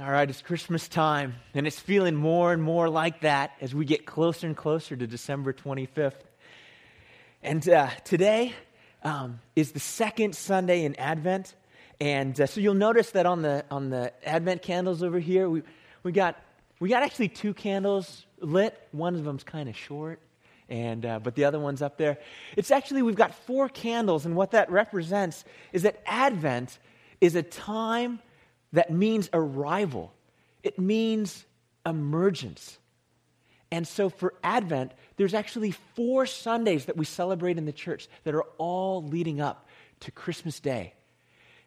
All right, it's Christmas time, and it's feeling more and more like that as we get closer and closer to December 25th. And uh, today um, is the second Sunday in Advent. And uh, so you'll notice that on the, on the Advent candles over here, we, we, got, we got actually two candles lit. One of them's kind of short, and, uh, but the other one's up there. It's actually, we've got four candles, and what that represents is that Advent is a time that means arrival, it means emergence. And so for Advent, there's actually four Sundays that we celebrate in the church that are all leading up to Christmas Day.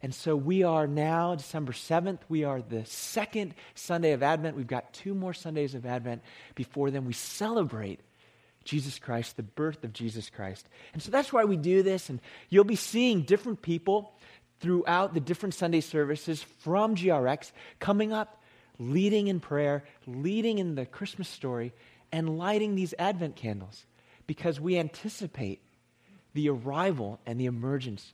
And so we are now, December 7th, we are the second Sunday of Advent. We've got two more Sundays of Advent before then. We celebrate Jesus Christ, the birth of Jesus Christ. And so that's why we do this. And you'll be seeing different people throughout the different Sunday services from GRX coming up, leading in prayer, leading in the Christmas story, and lighting these Advent candles because we anticipate the arrival and the emergence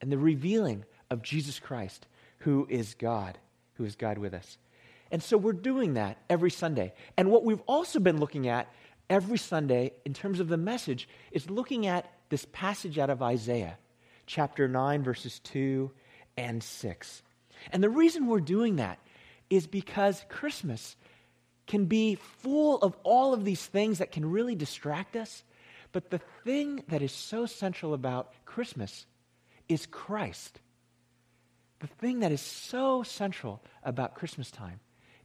and the revealing of Jesus Christ, who is God, who is God with us. And so we're doing that every Sunday. And what we've also been looking at every Sunday in terms of the message is looking at this passage out of Isaiah, chapter 9, verses 2 and 6. And the reason we're doing that is because Christmas can be full of all of these things that can really distract us. But the thing that is so central about Christmas is Christ. The thing that is so central about Christmas time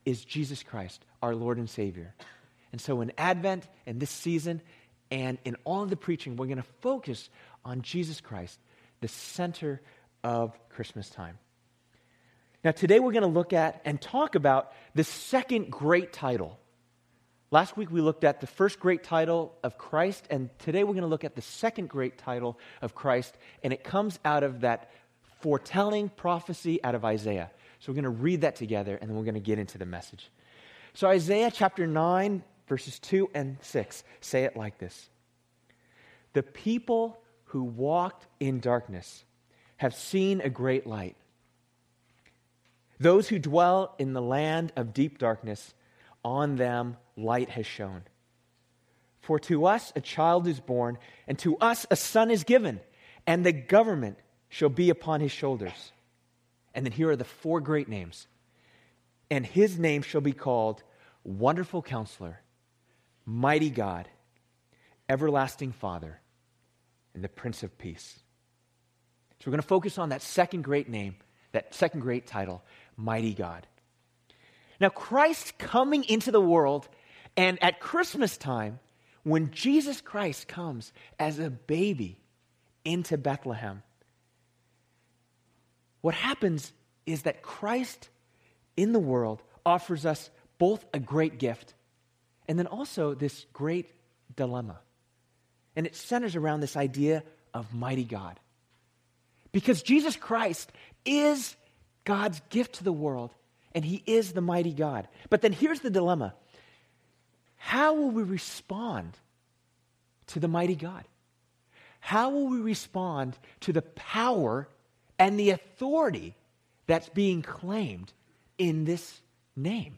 is Jesus Christ, our Lord and Savior. And so in Advent and this season and in all of the preaching, we're going to focus on Jesus Christ, the center of Christmas time. Now, today we're going to look at and talk about the second great title. Last week we looked at the first great title of Christ, and today we're going to look at the second great title of Christ, and it comes out of that foretelling prophecy out of Isaiah. So we're going to read that together, and then we're going to get into the message. So, Isaiah chapter 9, verses 2 and 6 say it like this The people who walked in darkness have seen a great light. Those who dwell in the land of deep darkness, on them light has shone. For to us a child is born, and to us a son is given, and the government shall be upon his shoulders. And then here are the four great names. And his name shall be called Wonderful Counselor, Mighty God, Everlasting Father, and the Prince of Peace. So we're going to focus on that second great name, that second great title, Mighty God. Now, Christ coming into the world, and at Christmas time, when Jesus Christ comes as a baby into Bethlehem, what happens is that Christ in the world offers us both a great gift and then also this great dilemma. And it centers around this idea of mighty God. Because Jesus Christ is God's gift to the world, and He is the mighty God. But then here's the dilemma how will we respond to the mighty God? How will we respond to the power and the authority that's being claimed in this name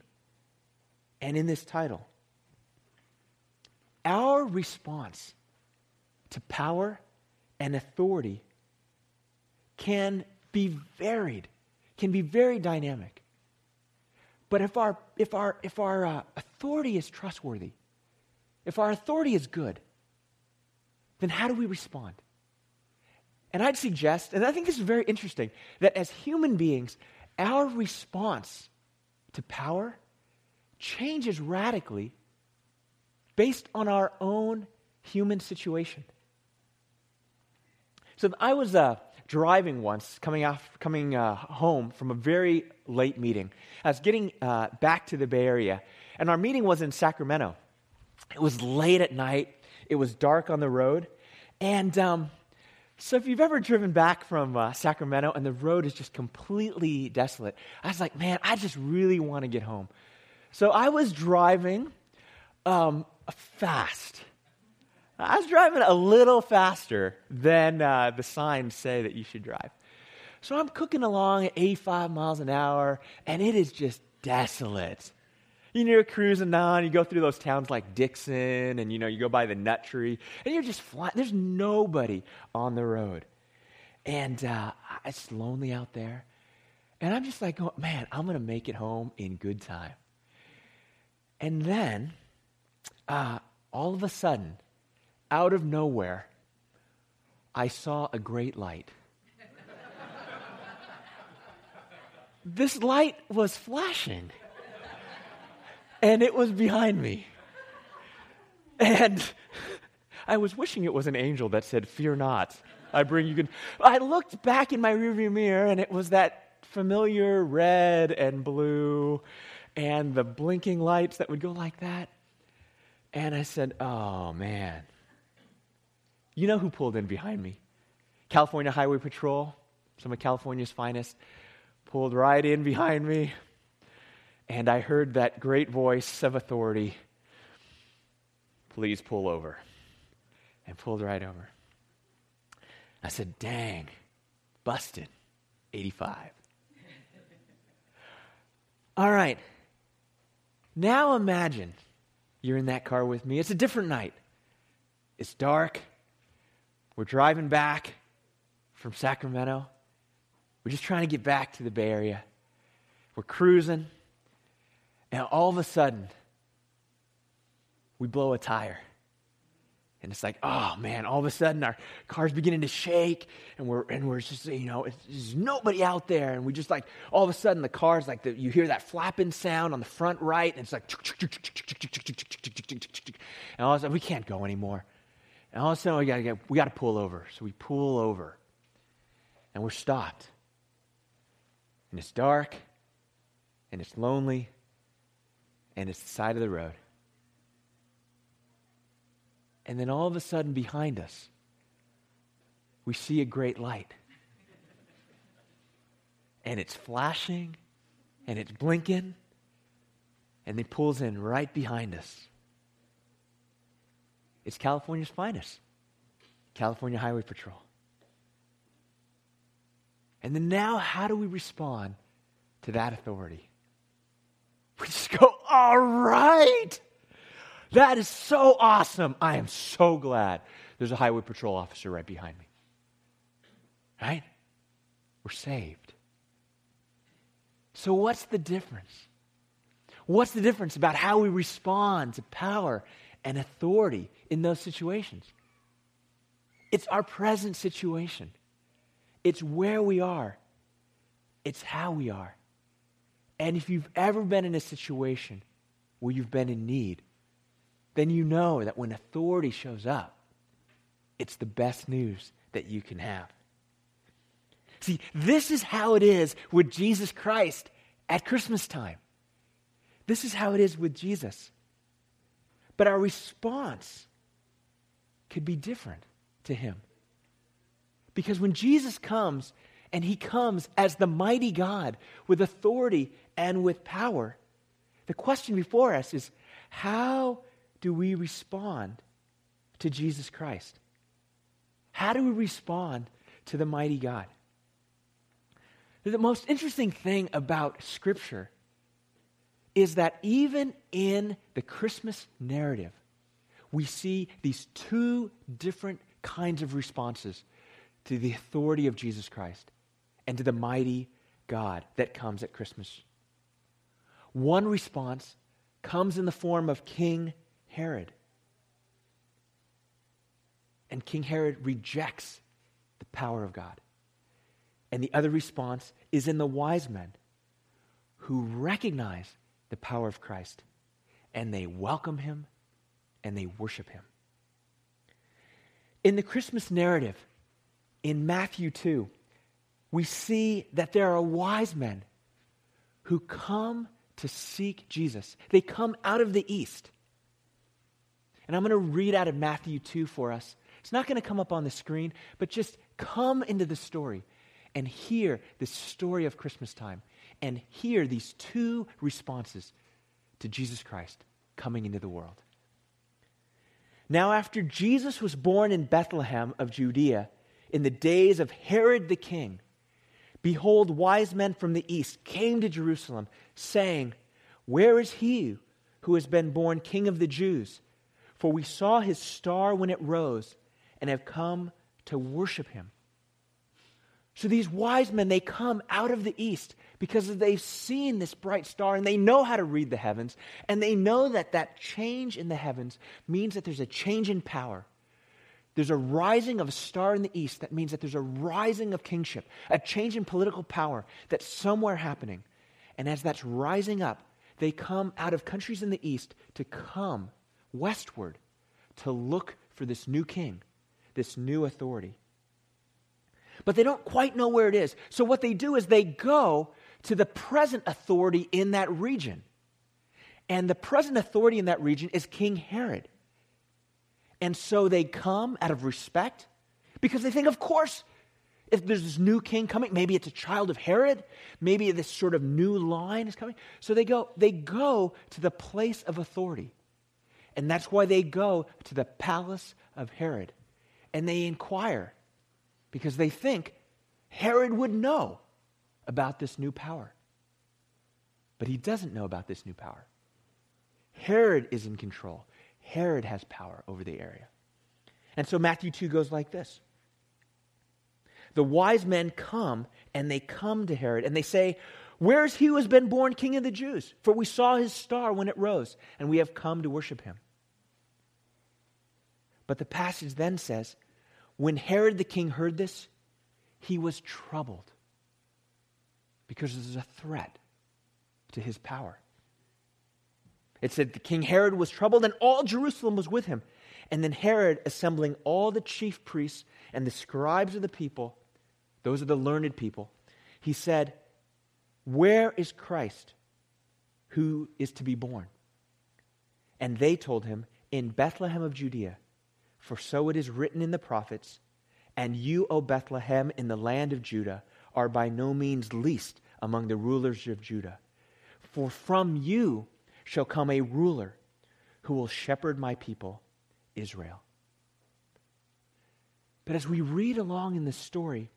and in this title? Our response to power and authority can be varied, can be very dynamic. But if our, if our, if our uh, authority is trustworthy, if our authority is good, then how do we respond? And I'd suggest, and I think this is very interesting, that as human beings, our response to power changes radically based on our own human situation. So I was uh, driving once, coming off, coming uh, home from a very late meeting. I was getting uh, back to the Bay Area, and our meeting was in Sacramento. It was late at night. It was dark on the road, and um, so if you've ever driven back from uh, Sacramento and the road is just completely desolate, I was like, man, I just really want to get home. So I was driving um, fast. I was driving a little faster than uh, the signs say that you should drive. So I'm cooking along at 85 miles an hour, and it is just desolate. You know, you're cruising on, you go through those towns like Dixon, and you know, you go by the nut tree, and you're just flying. There's nobody on the road. And uh, it's lonely out there. And I'm just like, man, I'm going to make it home in good time. And then, uh, all of a sudden, out of nowhere, I saw a great light. this light was flashing, and it was behind me. And I was wishing it was an angel that said, Fear not, I bring you good. I looked back in my rearview mirror, and it was that familiar red and blue and the blinking lights that would go like that. And I said, Oh, man. You know who pulled in behind me? California Highway Patrol, some of California's finest, pulled right in behind me. And I heard that great voice of authority Please pull over. And pulled right over. I said, Dang, busted. 85. All right. Now imagine you're in that car with me. It's a different night. It's dark. We're driving back from Sacramento. We're just trying to get back to the Bay Area. We're cruising. And all of a sudden, we blow a tire. And it's like, oh man, all of a sudden our car's beginning to shake and we're, and we're just, you know, there's nobody out there. And we just like, all of a sudden the car's like, the, you hear that flapping sound on the front right and it's like, and all of a sudden we can't go anymore. And all of a sudden we gotta get, we gotta pull over. So we pull over and we're stopped. And it's dark and it's lonely and it's the side of the road. And then all of a sudden, behind us, we see a great light. And it's flashing and it's blinking and it pulls in right behind us. It's California's finest California Highway Patrol. And then now, how do we respond to that authority? We just go, all right. That is so awesome. I am so glad there's a highway patrol officer right behind me. Right? We're saved. So, what's the difference? What's the difference about how we respond to power and authority in those situations? It's our present situation, it's where we are, it's how we are. And if you've ever been in a situation where you've been in need, then you know that when authority shows up, it's the best news that you can have. See, this is how it is with Jesus Christ at Christmas time. This is how it is with Jesus. But our response could be different to him. Because when Jesus comes, and he comes as the mighty God with authority and with power, the question before us is how do we respond to Jesus Christ? How do we respond to the mighty God? The most interesting thing about Scripture is that even in the Christmas narrative, we see these two different kinds of responses to the authority of Jesus Christ and to the mighty God that comes at Christmas. One response comes in the form of King Herod. And King Herod rejects the power of God. And the other response is in the wise men who recognize the power of Christ and they welcome him and they worship him. In the Christmas narrative, in Matthew 2, we see that there are wise men who come to seek Jesus. They come out of the east. And I'm going to read out of Matthew 2 for us. It's not going to come up on the screen, but just come into the story and hear this story of Christmas time and hear these two responses to Jesus Christ coming into the world. Now, after Jesus was born in Bethlehem of Judea in the days of Herod the king, behold, wise men from the east came to Jerusalem, saying, Where is he who has been born king of the Jews? For we saw his star when it rose and have come to worship him. So these wise men, they come out of the east because they've seen this bright star and they know how to read the heavens. And they know that that change in the heavens means that there's a change in power. There's a rising of a star in the east that means that there's a rising of kingship, a change in political power that's somewhere happening. And as that's rising up, they come out of countries in the east to come westward to look for this new king, this new authority but they don't quite know where it is. So what they do is they go to the present authority in that region. And the present authority in that region is King Herod. And so they come out of respect because they think, of course, if there's this new king coming, maybe it's a child of Herod, maybe this sort of new line is coming. So they go, they go to the place of authority. And that's why they go to the palace of Herod. And they inquire because they think Herod would know about this new power. But he doesn't know about this new power. Herod is in control. Herod has power over the area. And so Matthew 2 goes like this The wise men come and they come to Herod and they say, Where's he who has been born king of the Jews? For we saw his star when it rose, and we have come to worship him. But the passage then says, when Herod the king heard this, he was troubled because this is a threat to his power. It said the king Herod was troubled and all Jerusalem was with him. And then Herod, assembling all the chief priests and the scribes of the people, those are the learned people, he said, Where is Christ who is to be born? And they told him, In Bethlehem of Judea for so it is written in the prophets, And you, O Bethlehem, in the land of Judah, are by no means least among the rulers of Judah. For from you shall come a ruler who will shepherd my people, Israel. But as we read along in the story,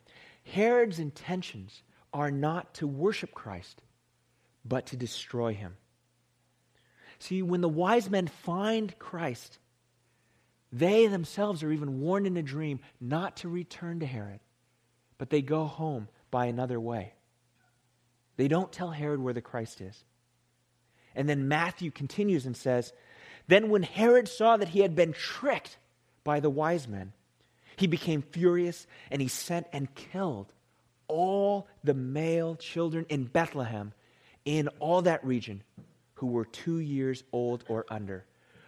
Herod's intentions are not to worship Christ, but to destroy him. See, when the wise men find Christ, they themselves are even warned in a dream not to return to Herod, but they go home by another way. They don't tell Herod where the Christ is. And then Matthew continues and says, Then when Herod saw that he had been tricked by the wise men, he became furious and he sent and killed all the male children in Bethlehem in all that region who were two years old or under,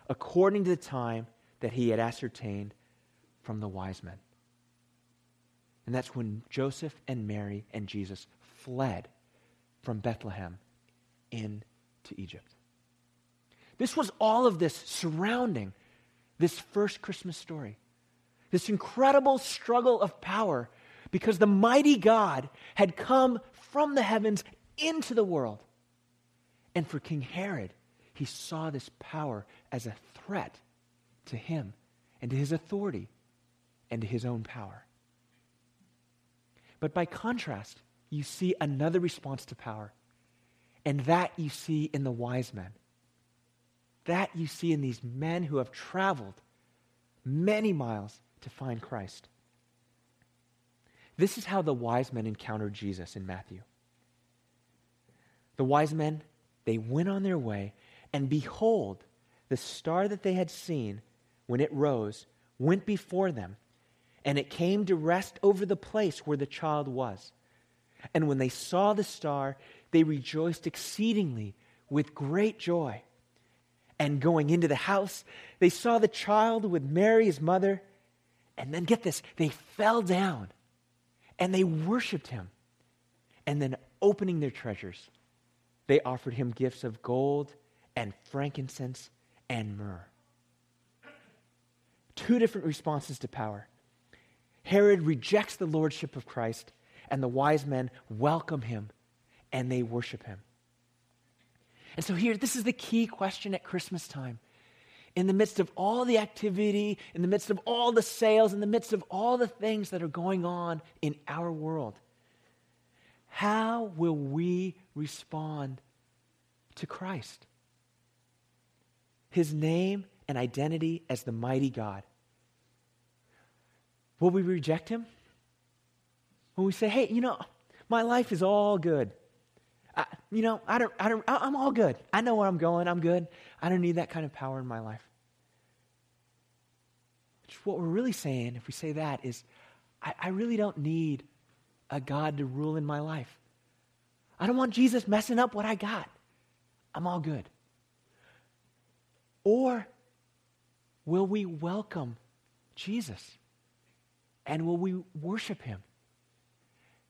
according to the time that he had ascertained from the wise men. And that's when Joseph and Mary and Jesus fled from Bethlehem into Egypt. This was all of this surrounding this first Christmas story. This incredible struggle of power because the mighty God had come from the heavens into the world. And for King Herod, he saw this power as a threat to him and to his authority and to his own power. But by contrast, you see another response to power, and that you see in the wise men. That you see in these men who have traveled many miles to find Christ. This is how the wise men encountered Jesus in Matthew. The wise men, they went on their way, and behold, the star that they had seen when it rose, went before them, and it came to rest over the place where the child was. And when they saw the star, they rejoiced exceedingly with great joy. And going into the house, they saw the child with Mary, his mother. And then get this, they fell down and they worshiped him. And then, opening their treasures, they offered him gifts of gold and frankincense and myrrh two different responses to power. Herod rejects the lordship of Christ, and the wise men welcome him and they worship him. And so, here, this is the key question at Christmas time. In the midst of all the activity, in the midst of all the sales, in the midst of all the things that are going on in our world, how will we respond to Christ? His name and identity as the mighty God. Will we reject him? When we say, hey, you know, my life is all good. I, you know, I don't, I don't, I'm all good. I know where I'm going. I'm good. I don't need that kind of power in my life. Which what we're really saying, if we say that, is I, I really don't need a God to rule in my life. I don't want Jesus messing up what I got. I'm all good. Or will we welcome Jesus? And will we worship him?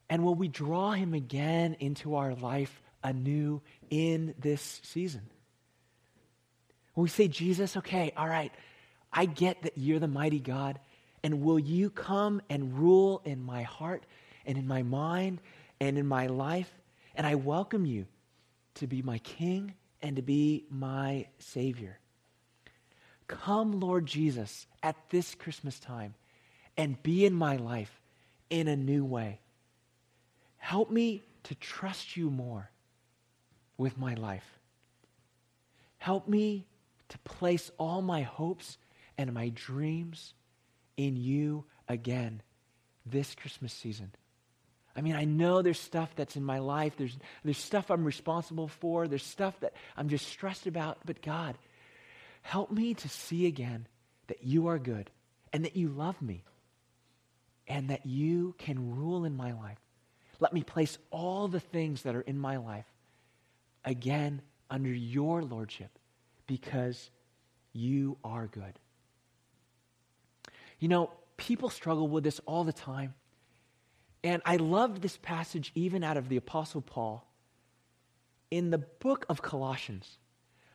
And will we draw him again into our life anew in this season? When we say, Jesus, okay, all right, I get that you're the mighty God, and will you come and rule in my heart and in my mind and in my life? And I welcome you to be my king and to be my savior. Come, Lord Jesus, at this Christmas time and be in my life in a new way. Help me to trust you more with my life. Help me to place all my hopes and my dreams in you again this Christmas season. I mean, I know there's stuff that's in my life. There's, there's stuff I'm responsible for. There's stuff that I'm just stressed about. But God, help me to see again that you are good and that you love me and that you can rule in my life. Let me place all the things that are in my life again under your lordship because you are good. You know, people struggle with this all the time. And I love this passage even out of the Apostle Paul. In the book of Colossians,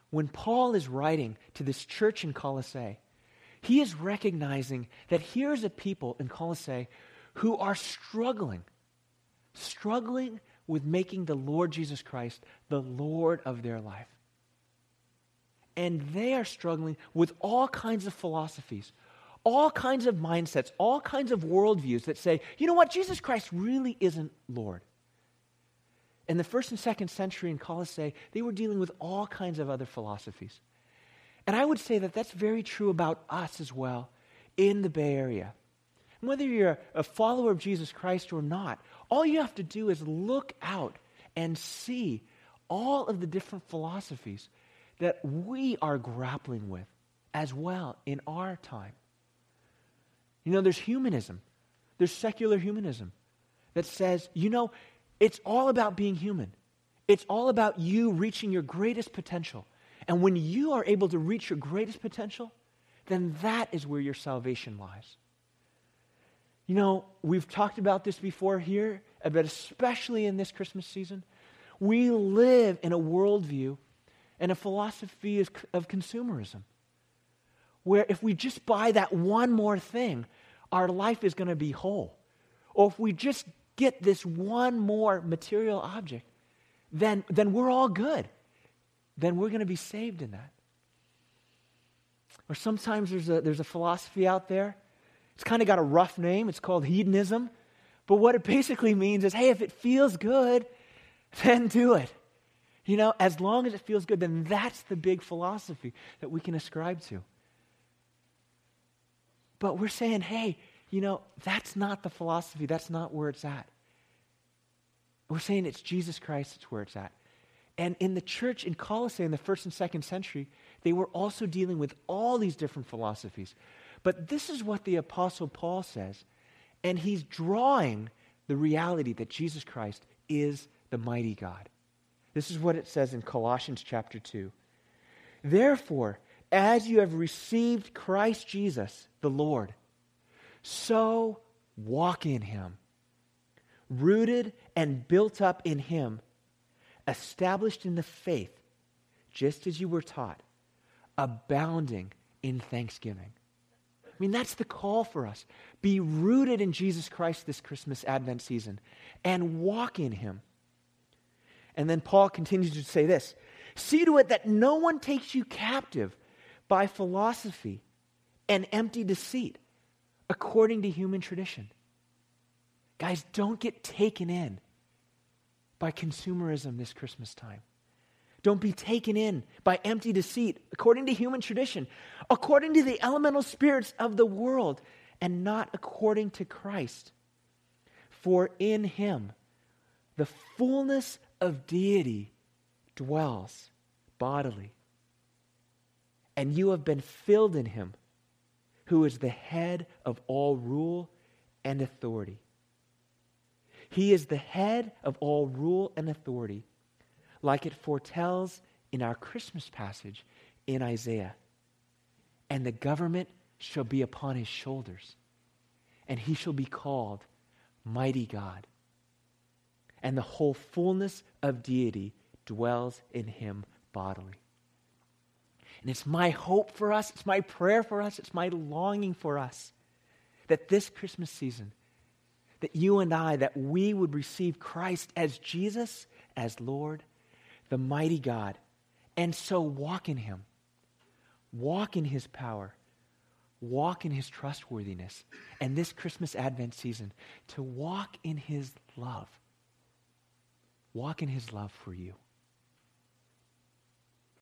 when Paul is writing to this church in Colossae, he is recognizing that here's a people in Colossae who are struggling struggling with making the Lord Jesus Christ the Lord of their life. And they are struggling with all kinds of philosophies, all kinds of mindsets, all kinds of worldviews that say, you know what, Jesus Christ really isn't Lord. In the first and second century in Colossae, they were dealing with all kinds of other philosophies. And I would say that that's very true about us as well in the Bay Area. And whether you're a follower of Jesus Christ or not, all you have to do is look out and see all of the different philosophies that we are grappling with as well in our time. You know, there's humanism, there's secular humanism that says, you know, it's all about being human. It's all about you reaching your greatest potential. And when you are able to reach your greatest potential, then that is where your salvation lies. You know, we've talked about this before here, but especially in this Christmas season. We live in a worldview and a philosophy of consumerism where if we just buy that one more thing, our life is going to be whole. Or if we just get this one more material object, then, then we're all good. Then we're going to be saved in that. Or sometimes there's a, there's a philosophy out there it's kind of got a rough name. It's called hedonism. But what it basically means is hey, if it feels good, then do it. You know, as long as it feels good, then that's the big philosophy that we can ascribe to. But we're saying, hey, you know, that's not the philosophy. That's not where it's at. We're saying it's Jesus Christ, it's where it's at. And in the church in Colossae in the first and second century, they were also dealing with all these different philosophies. But this is what the Apostle Paul says. And he's drawing the reality that Jesus Christ is the mighty God. This is what it says in Colossians chapter 2. Therefore, as you have received Christ Jesus, the Lord, so walk in him, rooted and built up in him, established in the faith, just as you were taught, abounding in thanksgiving. I mean, that's the call for us. Be rooted in Jesus Christ this Christmas Advent season and walk in Him. And then Paul continues to say this See to it that no one takes you captive by philosophy and empty deceit according to human tradition. Guys, don't get taken in by consumerism this Christmas time. Don't be taken in by empty deceit, according to human tradition, according to the elemental spirits of the world, and not according to Christ. For in him the fullness of deity dwells bodily. And you have been filled in him, who is the head of all rule and authority. He is the head of all rule and authority, like it foretells in our Christmas passage in Isaiah. And the government shall be upon his shoulders, and he shall be called Mighty God. And the whole fullness of deity dwells in him bodily. And it's my hope for us, it's my prayer for us, it's my longing for us that this Christmas season, that you and I, that we would receive Christ as Jesus, as Lord, the mighty God, and so walk in him, walk in his power, walk in his trustworthiness, and this Christmas Advent season, to walk in his love. Walk in his love for you.